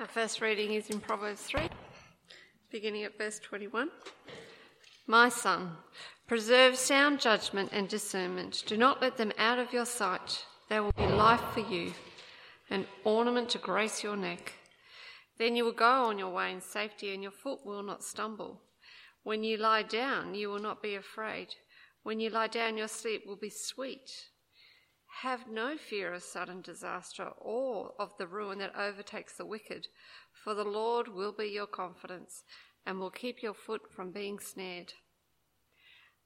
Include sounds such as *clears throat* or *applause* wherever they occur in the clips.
Our first reading is in Proverbs 3, beginning at verse 21. My son, preserve sound judgment and discernment. Do not let them out of your sight. They will be life for you, an ornament to grace your neck. Then you will go on your way in safety, and your foot will not stumble. When you lie down, you will not be afraid. When you lie down, your sleep will be sweet. Have no fear of sudden disaster or of the ruin that overtakes the wicked, for the Lord will be your confidence and will keep your foot from being snared.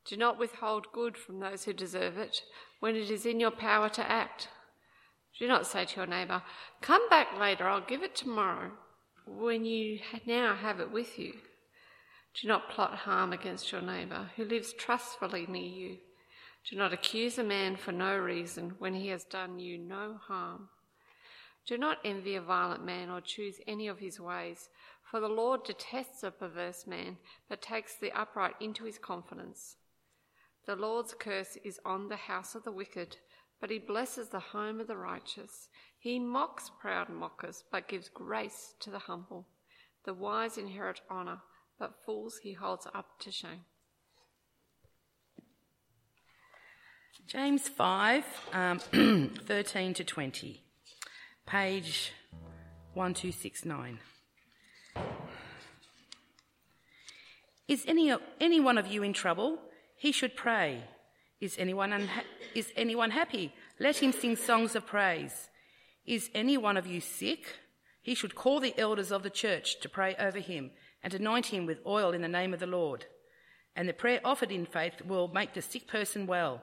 Do not withhold good from those who deserve it when it is in your power to act. Do not say to your neighbour, Come back later, I'll give it tomorrow, when you now have it with you. Do not plot harm against your neighbour who lives trustfully near you. Do not accuse a man for no reason when he has done you no harm. Do not envy a violent man or choose any of his ways, for the Lord detests a perverse man, but takes the upright into his confidence. The Lord's curse is on the house of the wicked, but he blesses the home of the righteous. He mocks proud mockers, but gives grace to the humble. The wise inherit honour, but fools he holds up to shame. James 5, um, *clears throat* 13 to 20, page 1269. Is any, any one of you in trouble? He should pray. Is anyone, unha- is anyone happy? Let him sing songs of praise. Is any one of you sick? He should call the elders of the church to pray over him and anoint him with oil in the name of the Lord. And the prayer offered in faith will make the sick person well.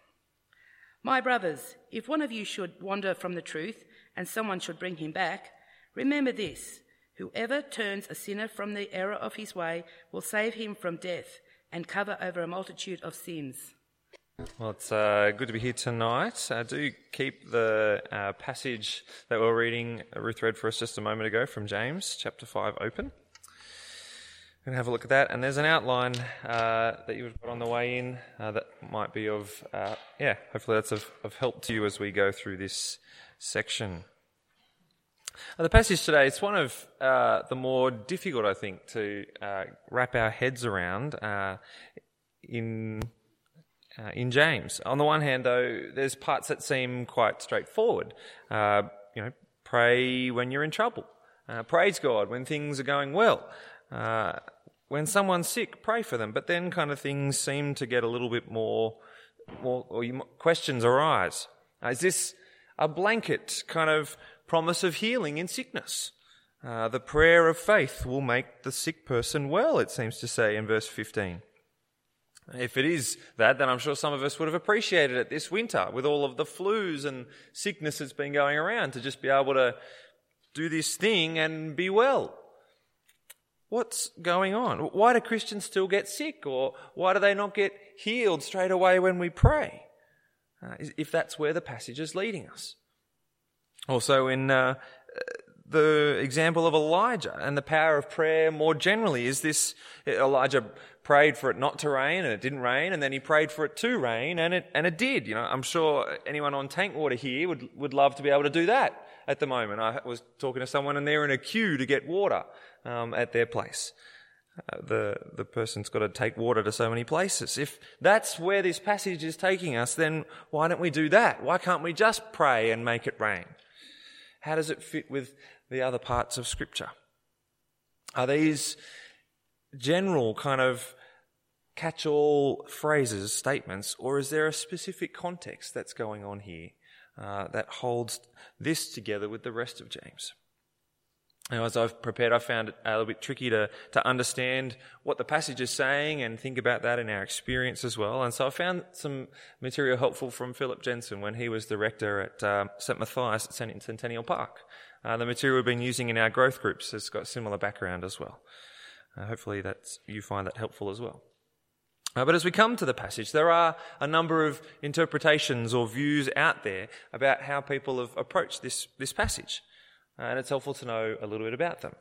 My brothers, if one of you should wander from the truth and someone should bring him back, remember this whoever turns a sinner from the error of his way will save him from death and cover over a multitude of sins. Well, it's uh, good to be here tonight. Uh, do keep the uh, passage that we we're reading, Ruth read for us just a moment ago from James chapter 5 open. We're going to have a look at that. And there's an outline uh, that you've got on the way in uh, that might be of, uh, yeah, hopefully that's of, of, help to you as we go through this section. Uh, the passage today, it's one of uh, the more difficult, I think, to uh, wrap our heads around in, in James. On the one hand, though, there's parts that seem quite straightforward. you know, pray when you're in trouble. praise God when things are going well. Uh, when someone's sick, pray for them. But then kind of things seem to get a little bit more, more or you, questions arise. Uh, is this a blanket kind of promise of healing in sickness? Uh, the prayer of faith will make the sick person well, it seems to say in verse 15. If it is that, then I'm sure some of us would have appreciated it this winter with all of the flus and sickness that's been going around to just be able to do this thing and be well. What's going on? Why do Christians still get sick? Or why do they not get healed straight away when we pray? Uh, if that's where the passage is leading us. Also, in uh, the example of Elijah and the power of prayer more generally, is this Elijah prayed for it not to rain and it didn't rain, and then he prayed for it to rain and it, and it did. You know, I'm sure anyone on tank water here would, would love to be able to do that at the moment. I was talking to someone and they're in a queue to get water um, at their place. Uh, the the person's got to take water to so many places. If that's where this passage is taking us, then why don't we do that? Why can't we just pray and make it rain? How does it fit with the other parts of Scripture? Are these general kind of catch-all phrases, statements, or is there a specific context that's going on here uh, that holds this together with the rest of James? Now, as I've prepared, I found it a little bit tricky to, to understand what the passage is saying and think about that in our experience as well. And so I found some material helpful from Philip Jensen when he was the rector at um, St. Matthias at Centennial Park. Uh, the material we've been using in our growth groups has got similar background as well. Uh, hopefully that's, you find that helpful as well. Uh, but as we come to the passage, there are a number of interpretations or views out there about how people have approached this, this passage. Uh, and it's helpful to know a little bit about them.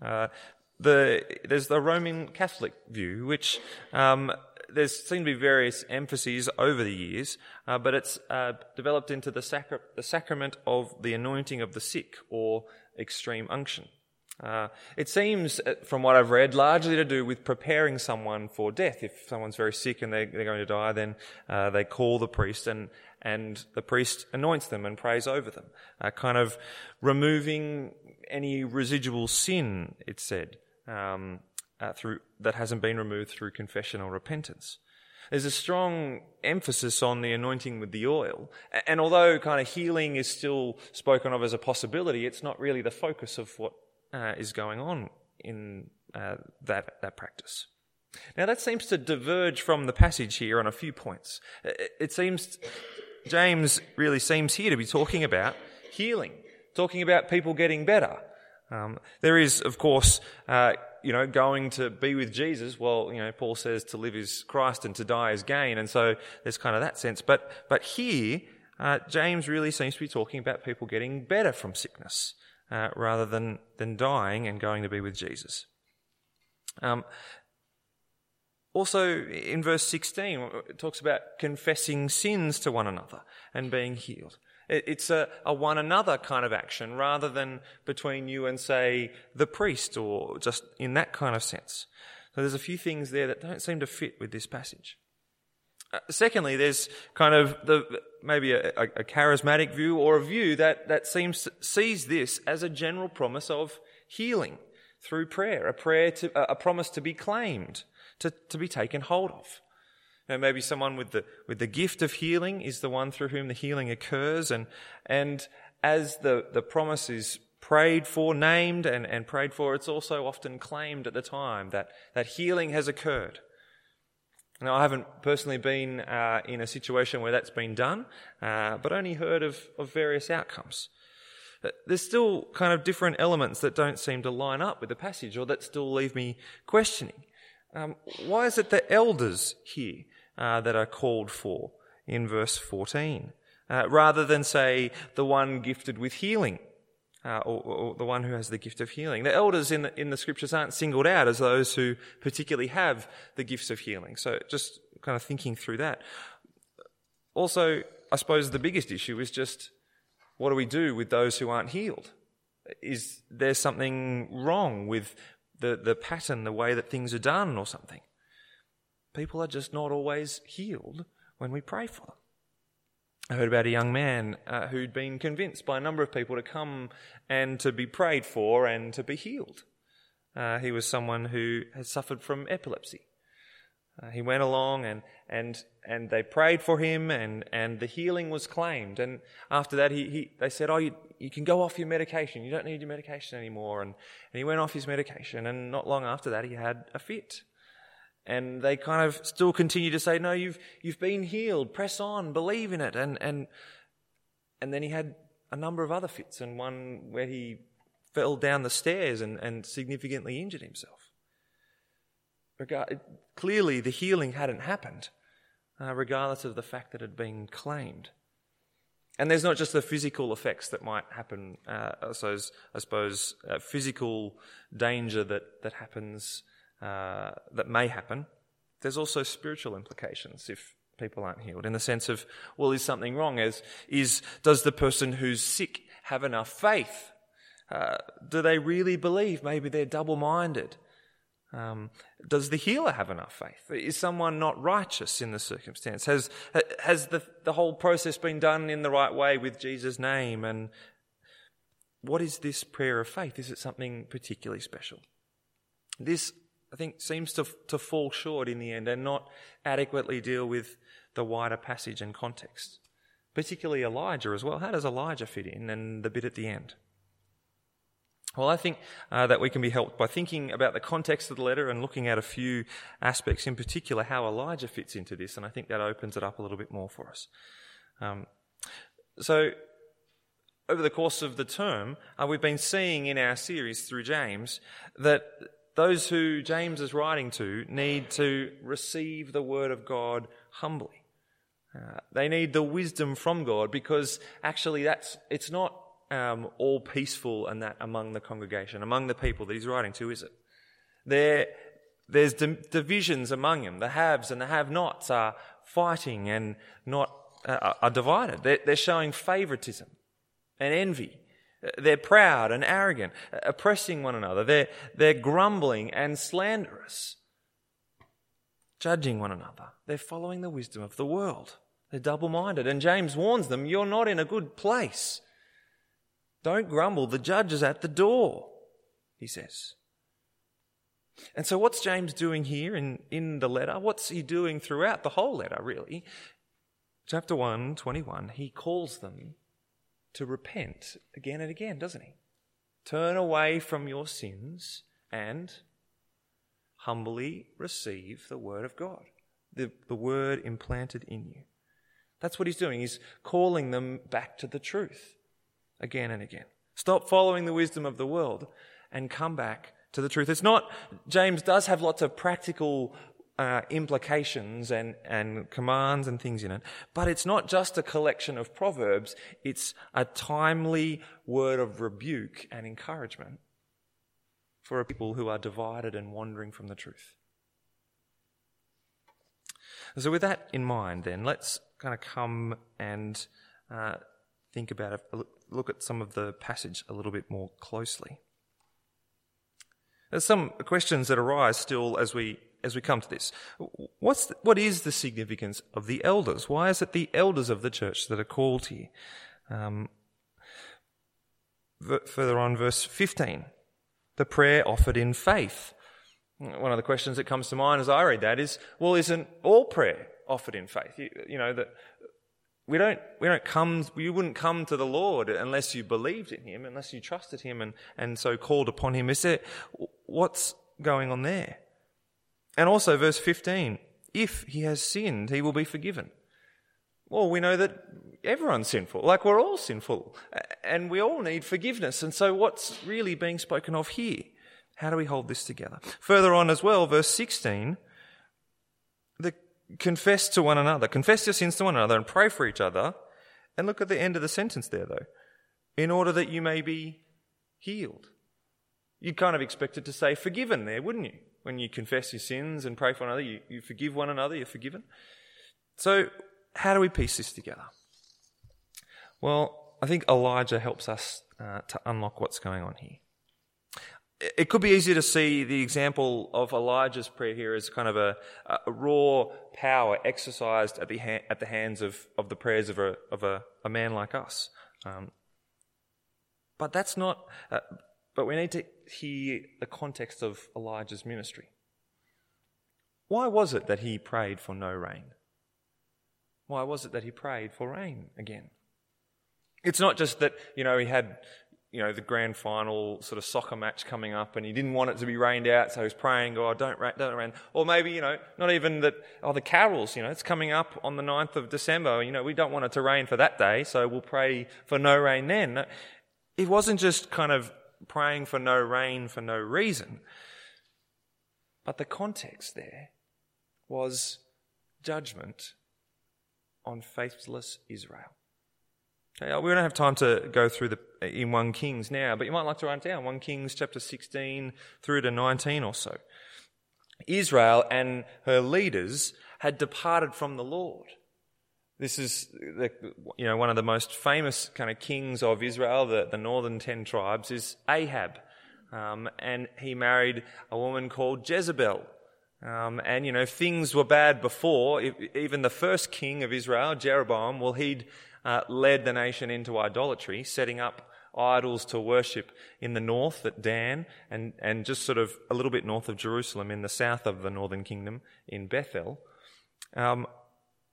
Uh, the, there's the Roman Catholic view, which um, there's seem to be various emphases over the years, uh, but it's uh, developed into the, sacra- the sacrament of the anointing of the sick or extreme unction. Uh, it seems, uh, from what I've read, largely to do with preparing someone for death. If someone's very sick and they, are going to die, then uh, they call the priest and, and the priest anoints them and prays over them, uh, kind of removing any residual sin, it's said, um, uh, through, that hasn't been removed through confession or repentance. There's a strong emphasis on the anointing with the oil. And although kind of healing is still spoken of as a possibility, it's not really the focus of what uh, is going on in uh, that, that practice. Now, that seems to diverge from the passage here on a few points. It seems James really seems here to be talking about healing, talking about people getting better. Um, there is, of course, uh, you know, going to be with Jesus. Well, you know, Paul says to live is Christ and to die is gain, and so there's kind of that sense. But but here, uh, James really seems to be talking about people getting better from sickness uh, rather than than dying and going to be with Jesus. Um, also, in verse 16, it talks about confessing sins to one another and being healed. It's a, a, one another kind of action rather than between you and, say, the priest or just in that kind of sense. So there's a few things there that don't seem to fit with this passage. Uh, secondly, there's kind of the, maybe a, a, a, charismatic view or a view that, that seems sees this as a general promise of healing through prayer, a prayer to, a promise to be claimed to, to be taken hold of. You maybe someone with the, with the gift of healing is the one through whom the healing occurs. And, and as the, the promise is prayed for, named and, and prayed for, it's also often claimed at the time that, that healing has occurred. Now, I haven't personally been uh, in a situation where that's been done, uh, but only heard of, of various outcomes. Uh, there's still kind of different elements that don't seem to line up with the passage or that still leave me questioning. Um, why is it the elders here uh, that are called for in verse 14, uh, rather than say the one gifted with healing? Uh, or, or, the one who has the gift of healing. The elders in the, in the scriptures aren't singled out as those who particularly have the gifts of healing. So just kind of thinking through that. Also, I suppose the biggest issue is just what do we do with those who aren't healed? Is there something wrong with the, the pattern, the way that things are done or something. People are just not always healed when we pray for them. I heard about a young man uh, who'd been convinced by a number of people to come and to be prayed for and to be healed. Uh, he was someone who had suffered from epilepsy. Uh, he went along and, and, and they prayed for him and, and the healing was claimed. And after that, he, he, they said, Oh, you, you can go off your medication. You don't need your medication anymore. And, and he went off his medication. And not long after that, he had a fit. And they kind of still continue to say, No, you've, you've been healed. Press on. Believe in it. And, and, and then he had a number of other fits and one where he fell down the stairs and, and significantly injured himself clearly the healing hadn't happened, uh, regardless of the fact that it had been claimed. And there's not just the physical effects that might happen, uh, I suppose, I suppose uh, physical danger that, that happens, uh, that may happen. There's also spiritual implications if people aren't healed, in the sense of, well, is something wrong? As is, does the person who's sick have enough faith? Uh, do they really believe? Maybe they're double minded. Um, does the healer have enough faith? Is someone not righteous in the circumstance? Has, has the, the whole process been done in the right way with Jesus' name? And what is this prayer of faith? Is it something particularly special? This, I think, seems to, to fall short in the end and not adequately deal with the wider passage and context. Particularly Elijah as well. How does Elijah fit in and the bit at the end? Well, I think uh, that we can be helped by thinking about the context of the letter and looking at a few aspects, in particular how Elijah fits into this, and I think that opens it up a little bit more for us. Um, so, over the course of the term, uh, we've been seeing in our series through James that those who James is writing to need to receive the word of God humbly. Uh, they need the wisdom from God because actually that's it's not um, all peaceful and that among the congregation, among the people that he's writing to, is it? There, there's divisions among them. The haves and the have-nots are fighting and not uh, are divided. They're, they're showing favoritism and envy. They're proud and arrogant, uh, oppressing one another. They're, they're grumbling and slanderous, judging one another. They're following the wisdom of the world. They're double minded. And James warns them, You're not in a good place. Don't grumble. The judge is at the door, he says. And so, what's James doing here in, in the letter? What's he doing throughout the whole letter, really? Chapter 1, 21, he calls them to repent again and again, doesn't he? Turn away from your sins and humbly receive the word of God, the, the word implanted in you. That's what he's doing. He's calling them back to the truth again and again. Stop following the wisdom of the world and come back to the truth. It's not, James does have lots of practical uh, implications and, and commands and things in it, but it's not just a collection of proverbs, it's a timely word of rebuke and encouragement for people who are divided and wandering from the truth. So, with that in mind, then, let's kind of come and uh, think about look at some of the passage a little bit more closely. There's some questions that arise still as we as we come to this. What's the, what is the significance of the elders? Why is it the elders of the church that are called here? Um, further on, verse 15, the prayer offered in faith. One of the questions that comes to mind as I read that is, well, isn't all prayer offered in faith? You, you know, that we don't, we don't come, you wouldn't come to the Lord unless you believed in Him, unless you trusted Him and, and so called upon Him. Is there, what's going on there? And also verse 15, if he has sinned, he will be forgiven. Well, we know that everyone's sinful. Like we're all sinful and we all need forgiveness. And so what's really being spoken of here? How do we hold this together? Further on as well, verse 16, the confess to one another, confess your sins to one another and pray for each other. And look at the end of the sentence there though. In order that you may be healed. You'd kind of expect it to say forgiven there, wouldn't you? When you confess your sins and pray for another, you, you forgive one another, you're forgiven. So, how do we piece this together? Well, I think Elijah helps us uh, to unlock what's going on here. It could be easy to see the example of Elijah's prayer here as kind of a, a raw power exercised at the, ha- at the hands of, of the prayers of a, of a, a man like us. Um, but that's not, uh, but we need to hear the context of Elijah's ministry. Why was it that he prayed for no rain? Why was it that he prayed for rain again? It's not just that, you know, he had, you know, the grand final sort of soccer match coming up and he didn't want it to be rained out, so he's praying, God, don't rain, don't rain. Or maybe, you know, not even that, oh, the carols, you know, it's coming up on the 9th of December, you know, we don't want it to rain for that day, so we'll pray for no rain then. It wasn't just kind of praying for no rain for no reason. But the context there was judgment on faithless Israel. Okay, we don't have time to go through the in 1 Kings now, but you might like to write it down 1 Kings chapter 16 through to 19 or so. Israel and her leaders had departed from the Lord. This is, the, you know, one of the most famous kind of kings of Israel, the, the northern ten tribes, is Ahab. Um, and he married a woman called Jezebel. Um, and, you know, things were bad before. Even the first king of Israel, Jeroboam, well, he'd uh, led the nation into idolatry, setting up idols to worship in the north at Dan and, and just sort of a little bit north of Jerusalem in the south of the northern kingdom in Bethel. Um,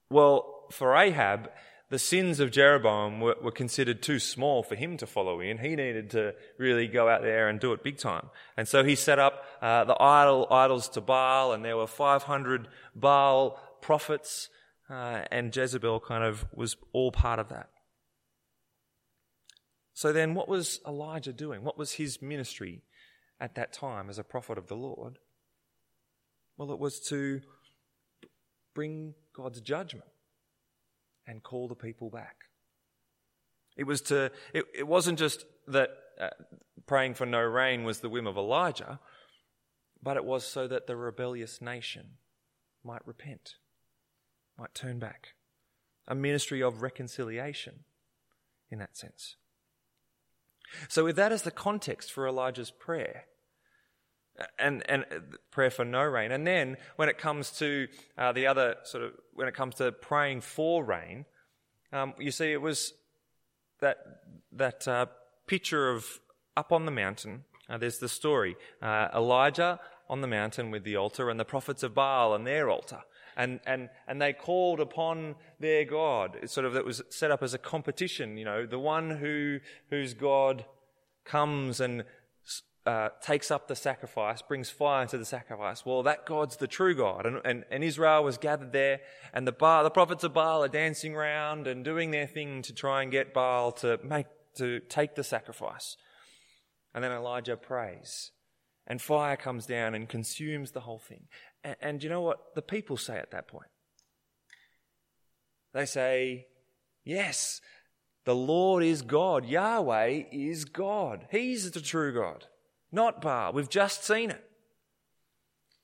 well, for Ahab, the sins of Jeroboam were, were, considered too small for him to follow in. He needed to really go out there and do it big time. And so he set up uh, the idol idols to Baal, and there were 500 Baal prophets, uh, and Jezebel kind of was all part of that. So then, what was Elijah doing? What was his ministry at that time as a prophet of the Lord? Well, it was to bring God's judgment and call the people back. It was to, it, it wasn't just that uh, praying for no rain was the whim of Elijah, but it was so that the rebellious nation might repent, might turn back. A ministry of reconciliation in that sense. So, with that as the context for Elijah's prayer, and and prayer for no rain. And then when it comes to uh, the other sort of when it comes to praying for rain, um, you see it was that that uh, picture of up on the mountain. Uh, there's the story uh, Elijah on the mountain with the altar, and the prophets of Baal and their altar. And, and, and they called upon their God. It's sort of, that was set up as a competition, you know, the one who, whose God comes and uh, takes up the sacrifice, brings fire into the sacrifice. Well, that God's the true God. And, and, and Israel was gathered there, and the, Baal, the prophets of Baal are dancing around and doing their thing to try and get Baal to, make, to take the sacrifice. And then Elijah prays, and fire comes down and consumes the whole thing. And, and you know what the people say at that point? They say, Yes, the Lord is God. Yahweh is God. He's the true God not Baal. We've just seen it.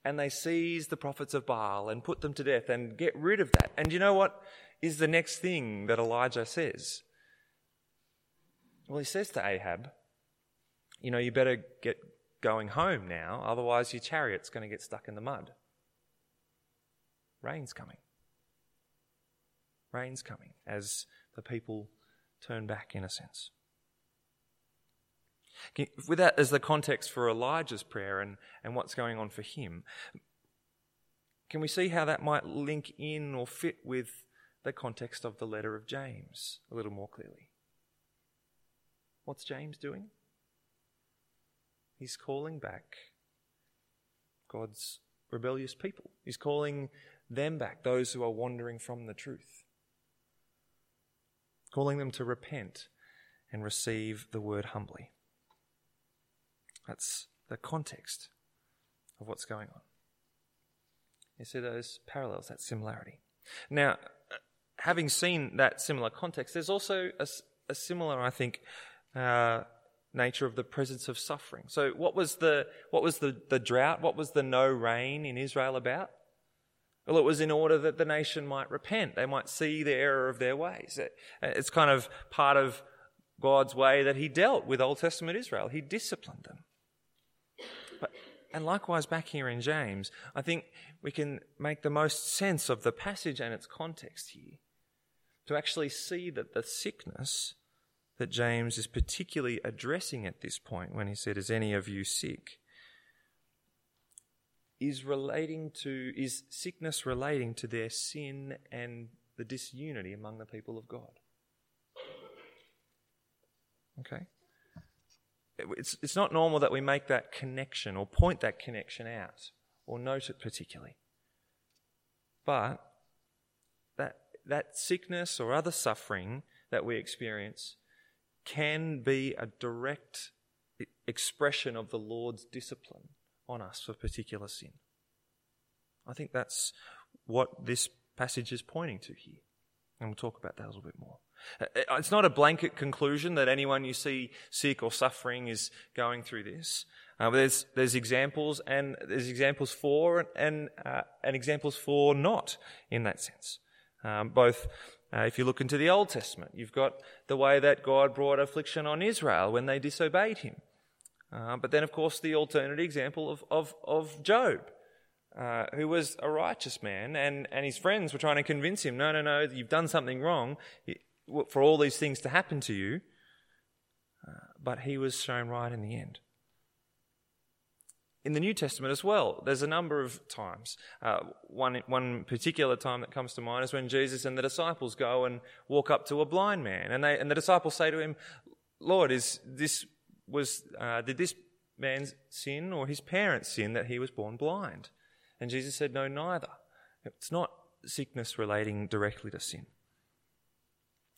And they seize the prophets of Baal and put them to death and get rid of that. And you know what is the next thing that Elijah says? Well, he says to Ahab, You know, you better get going home now, otherwise your chariot's going to get stuck in the mud. Rain's coming. Rain's coming as the people turn back, in a sense. With that as the context for Elijah's prayer and, and what's going on for him, can we see how that might link in or fit with the context of the letter of James a little more clearly? What's James doing? He's calling back God's rebellious people. He's calling them back, those who are wandering from the truth. Calling them to repent and receive the word humbly. That's the context of what's going on. You see those parallels, that similarity. Now, having seen that similar context, there's also a, a similar, I think, uh, nature of the presence of suffering. So, what was the what was the, the drought? What was the no rain in Israel about? Well, it was in order that the nation might repent. They might see the error of their ways. It's kind of part of God's way that He dealt with Old Testament Israel. He disciplined them. But, and likewise, back here in James, I think we can make the most sense of the passage and its context here to actually see that the sickness that James is particularly addressing at this point when he said, Is any of you sick? is relating to, is sickness relating to their sin and the disunity among the people of God? Okay? It's, it's not normal that we make that connection or point that connection out or note it particularly. But that, that sickness or other suffering that we experience can be a direct expression of the Lord's discipline on us for particular sin. I think that's what this passage is pointing to here. And we'll talk about that a little bit more. Uh, it's not a blanket conclusion that anyone you see sick or suffering is going through this. Uh, there's, there's examples and there's examples for and, uh, and examples for not in that sense. Um, both, uh, if you look into the Old Testament, you've got the way that God brought affliction on Israel when they disobeyed him. Uh, but then, of course, the alternative example of, of, of Job. Uh, who was a righteous man, and, and his friends were trying to convince him, no, no, no, you've done something wrong for all these things to happen to you, uh, but he was shown right in the end. in the New Testament as well. There's a number of times. Uh, one, one particular time that comes to mind is when Jesus and the disciples go and walk up to a blind man, and, they, and the disciples say to him, Lord, is this was uh, did this man's sin or his parents sin that he was born blind? And Jesus said, No, neither. It's not sickness relating directly to sin.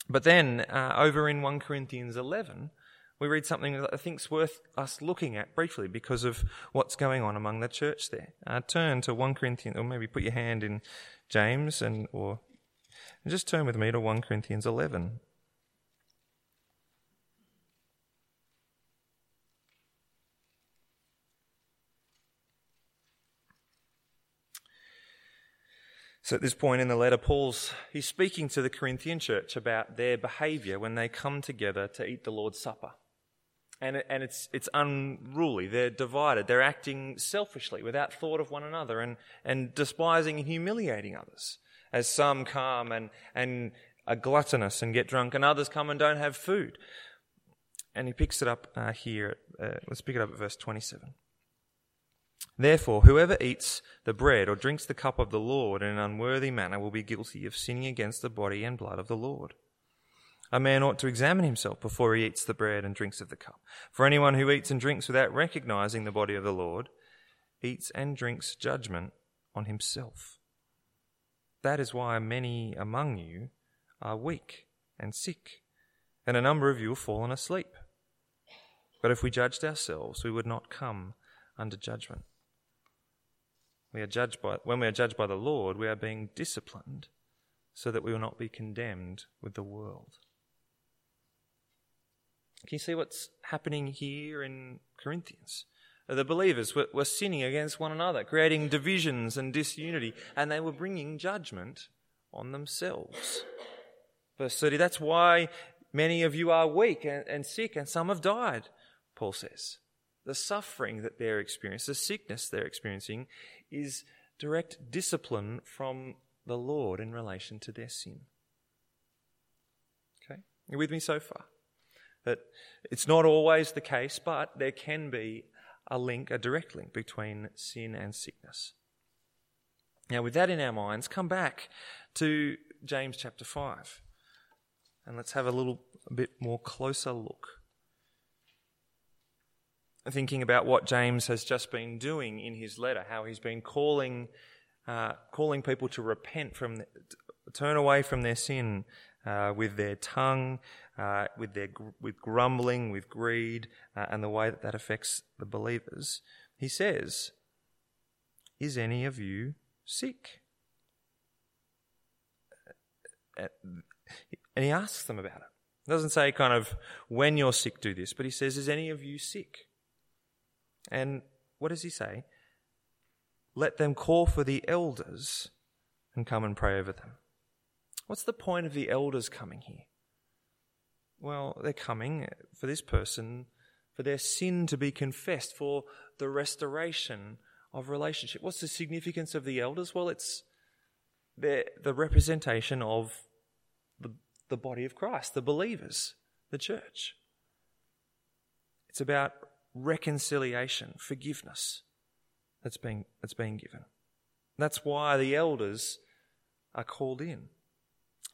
But then, uh, over in 1 Corinthians 11, we read something that I think is worth us looking at briefly because of what's going on among the church there. Uh, turn to 1 Corinthians, or maybe put your hand in James and or and just turn with me to 1 Corinthians 11. So at this point in the letter, Paul's he's speaking to the Corinthian church about their behaviour when they come together to eat the Lord's Supper and, and it's, it's unruly. They're divided. They're acting selfishly without thought of one another and, and despising and humiliating others. As some come and, and are gluttonous and get drunk, and others come and don't have food. And he picks it up uh, here. Uh, let's pick it up at verse 27. Therefore, whoever eats the bread or drinks the cup of the Lord in an unworthy manner will be guilty of sinning against the body and blood of the Lord. A man ought to examine himself before he eats the bread and drinks of the cup. For anyone who eats and drinks without recognizing the body of the Lord eats and drinks judgment on himself. That is why many among you are weak and sick, and a number of you have fallen asleep. But if we judged ourselves, we would not come under judgment. We are judged by, when we are judged by the Lord, we are being disciplined so that we will not be condemned with the world. Can you see what's happening here in Corinthians? Uh, the believers were, were sinning against one another, creating divisions and disunity, and they were bringing judgment on themselves. Verse 30, that's why many of you are weak and, and sick, and some have died, Paul says. The suffering that they're experiencing, the sickness they're experiencing, is direct discipline from the Lord in relation to their sin. Okay? You with me so far? That it's not always the case, but there can be a link, a direct link between sin and sickness. Now, with that in our minds, come back to James chapter 5 and let's have a little a bit more closer look. Thinking about what James has just been doing in his letter, how he's been calling, uh, calling people to repent from, the, turn away from their sin uh, with their tongue, uh, with their with grumbling, with greed, uh, and the way that that affects the believers. He says, "Is any of you sick?" Uh, and he asks them about it. Doesn't say kind of when you're sick, do this, but he says, "Is any of you sick?" And what does he say? Let them call for the elders and come and pray over them. What's the point of the elders coming here? Well, they're coming for this person, for their sin to be confessed, for the restoration of relationship. What's the significance of the elders? Well, it's the representation of the, the body of Christ, the believers, the church. It's about reconciliation, forgiveness that's being, that's being given. That's why the elders are called in.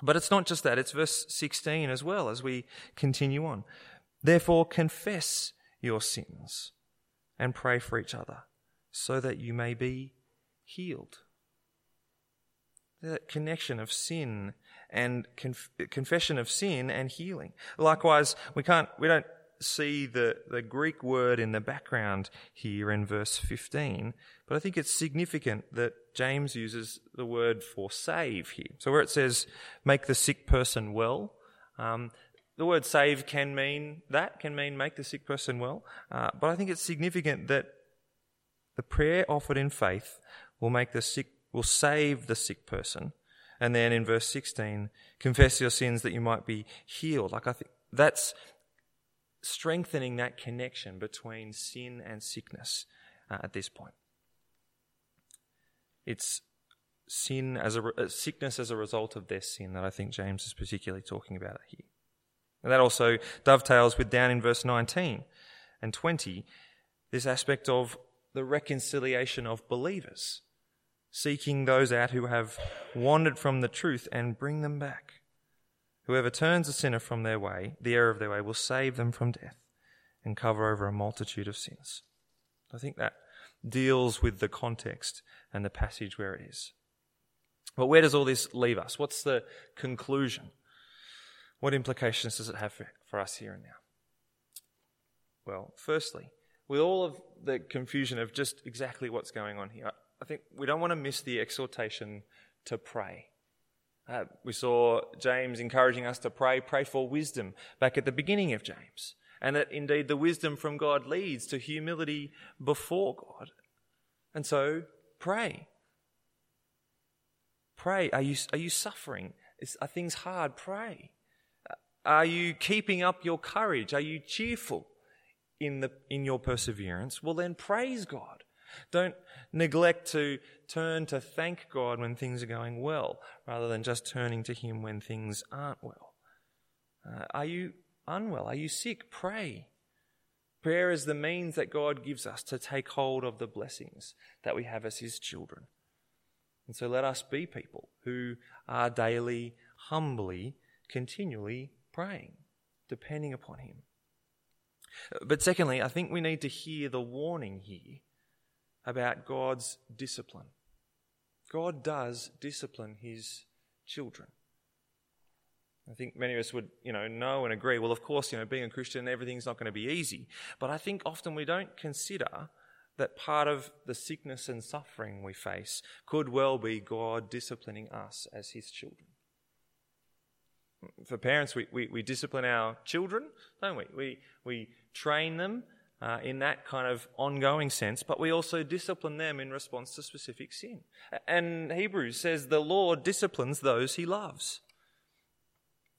But it's not just that, it's verse 16 as well as we continue on. Therefore, confess your sins and pray for each other so that you may be healed. That connection of sin and conf- confession of sin and healing. Likewise, we can't, we don't see the, the Greek word in the background here in verse 15, but I think it's significant that James uses the word for save here. So where it says make the sick person well, um, the word save can mean that, can mean make the sick person well, uh, but I think it's significant that the prayer offered in faith will make the sick, will save the sick person. And then in verse 16, confess your sins that you might be healed. Like I think that's strengthening that connection between sin and sickness uh, at this point. It's sin as a uh, sickness as a result of their sin that I think James is particularly talking about here. And that also dovetails with down in verse 19 and 20 this aspect of the reconciliation of believers, seeking those out who have wandered from the truth and bring them back. Whoever turns a sinner from their way, the error of their way, will save them from death and cover over a multitude of sins. I think that deals with the context and the passage where it is. But where does all this leave us? What's the conclusion? What implications does it have for, for us here and now? Well, firstly, with all of the confusion of just exactly what's going on here, I think we don't want to miss the exhortation to pray. Uh, we saw James encouraging us to pray, pray for wisdom back at the beginning of James. And that indeed the wisdom from God leads to humility before God. And so pray. Pray. Are you, are you suffering? Is, are things hard? Pray. Are you keeping up your courage? Are you cheerful in, the, in your perseverance? Well, then praise God. Don't neglect to turn to thank God when things are going well, rather than just turning to Him when things aren't well. Uh, are you unwell? Are you sick? Pray. Prayer is the means that God gives us to take hold of the blessings that we have as His children. And so let us be people who are daily, humbly, continually praying, depending upon Him. But secondly, I think we need to hear the warning here about God's discipline. God does discipline his children. I think many of us would, you know, know and agree. Well, of course, you know, being a Christian, everything's not going to be easy. But I think often we don't consider that part of the sickness and suffering we face could well be God disciplining us as His children. For parents, we, we, we discipline our children, don't we? We, we train them uh, in that kind of ongoing sense, but we also discipline them in response to specific sin. And Hebrews says the Lord disciplines those he loves.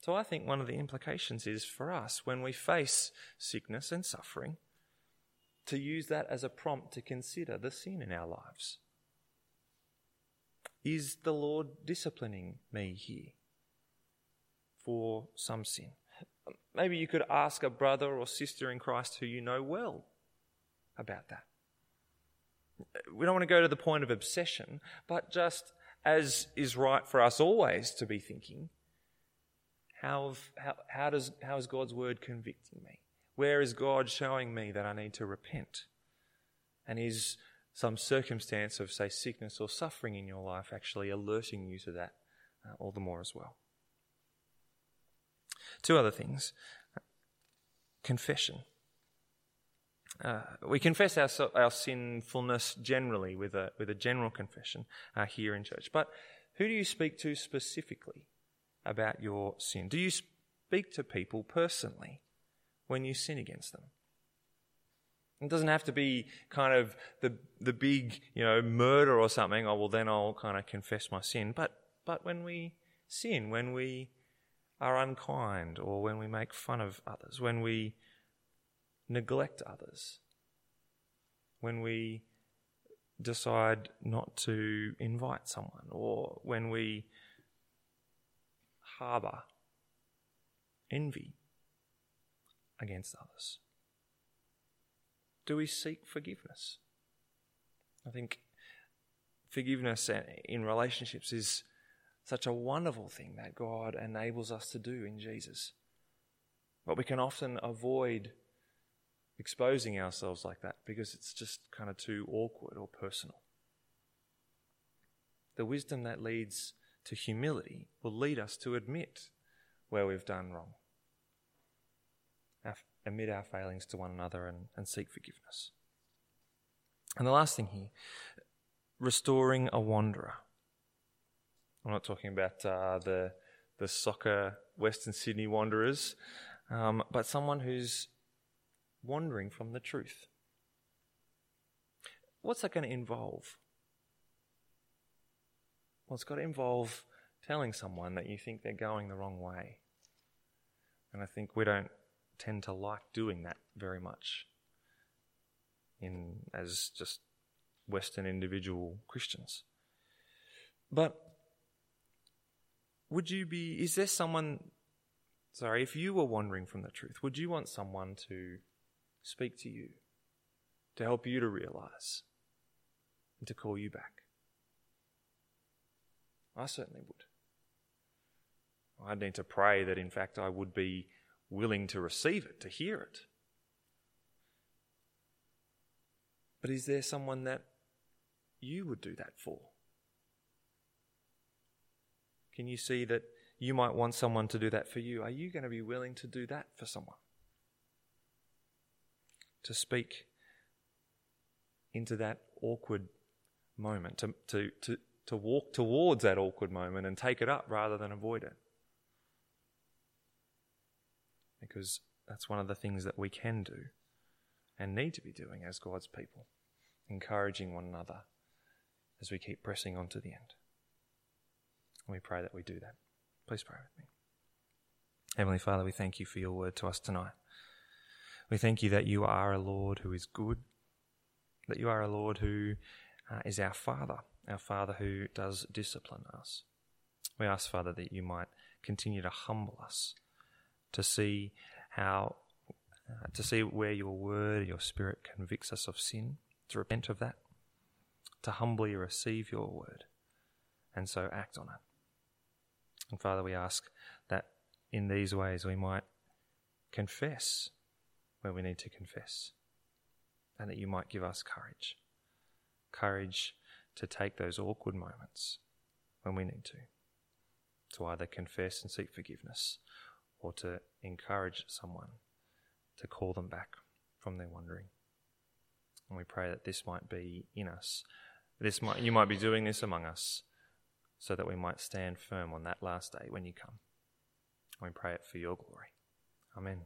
So I think one of the implications is for us when we face sickness and suffering to use that as a prompt to consider the sin in our lives. Is the Lord disciplining me here for some sin? Maybe you could ask a brother or sister in Christ who you know well about that. We don't want to go to the point of obsession, but just as is right for us always to be thinking, how, how, how, does, how is God's word convicting me? Where is God showing me that I need to repent? And is some circumstance of, say, sickness or suffering in your life actually alerting you to that uh, all the more as well? Two other things confession. Uh, we confess our, our sinfulness generally with a, with a general confession uh, here in church. But who do you speak to specifically about your sin? Do you speak to people personally when you sin against them? It doesn't have to be kind of the the big, you know, murder or something. Oh well, then I'll kind of confess my sin. But but when we sin, when we are unkind, or when we make fun of others, when we neglect others, when we decide not to invite someone, or when we harbour envy against others? Do we seek forgiveness? I think forgiveness in relationships is such a wonderful thing that God enables us to do in Jesus. But we can often avoid exposing ourselves like that because it's just kind of too awkward or personal. The wisdom that leads to humility will lead us to admit where we've done wrong, admit our failings to one another, and, and seek forgiveness. And the last thing here restoring a wanderer. I'm not talking about uh, the the soccer Western Sydney Wanderers, um, but someone who's wandering from the truth. What's that going to involve? Well, it's got to involve telling someone that you think they're going the wrong way. And I think we don't tend to like doing that very much in as just Western individual Christians. But would you be, is there someone, sorry, if you were wandering from the truth, would you want someone to speak to you, to help you to realize and to call you back? I certainly would. I'd need to pray that, in fact, I would be willing to receive it, to hear it. But is there someone that you would do that for? Can you see that you might want someone to do that for you? Are you going to be willing to do that for someone? To speak into that awkward moment, to, to, to, to walk towards that awkward moment and take it up rather than avoid it. Because that's one of the things that we can do and need to be doing as God's people, encouraging one another as we keep pressing on to the end. And we pray that we do that. Please pray with me. Heavenly Father, we thank you for your word to us tonight. We thank you that you are a Lord who is good, that you are a Lord who uh, is our Father, our Father who does discipline us. We ask, Father, that you might continue to humble us to see how, uh, to see where your word, your spirit convicts us of sin, to repent of that, to humbly receive your word, and so act on it. And Father, we ask that in these ways we might confess where we need to confess, and that you might give us courage. Courage to take those awkward moments when we need to, to either confess and seek forgiveness or to encourage someone to call them back from their wandering. And we pray that this might be in us. This might, you might be doing this among us so that we might stand firm on that last day when you come. We pray it for your glory. Amen.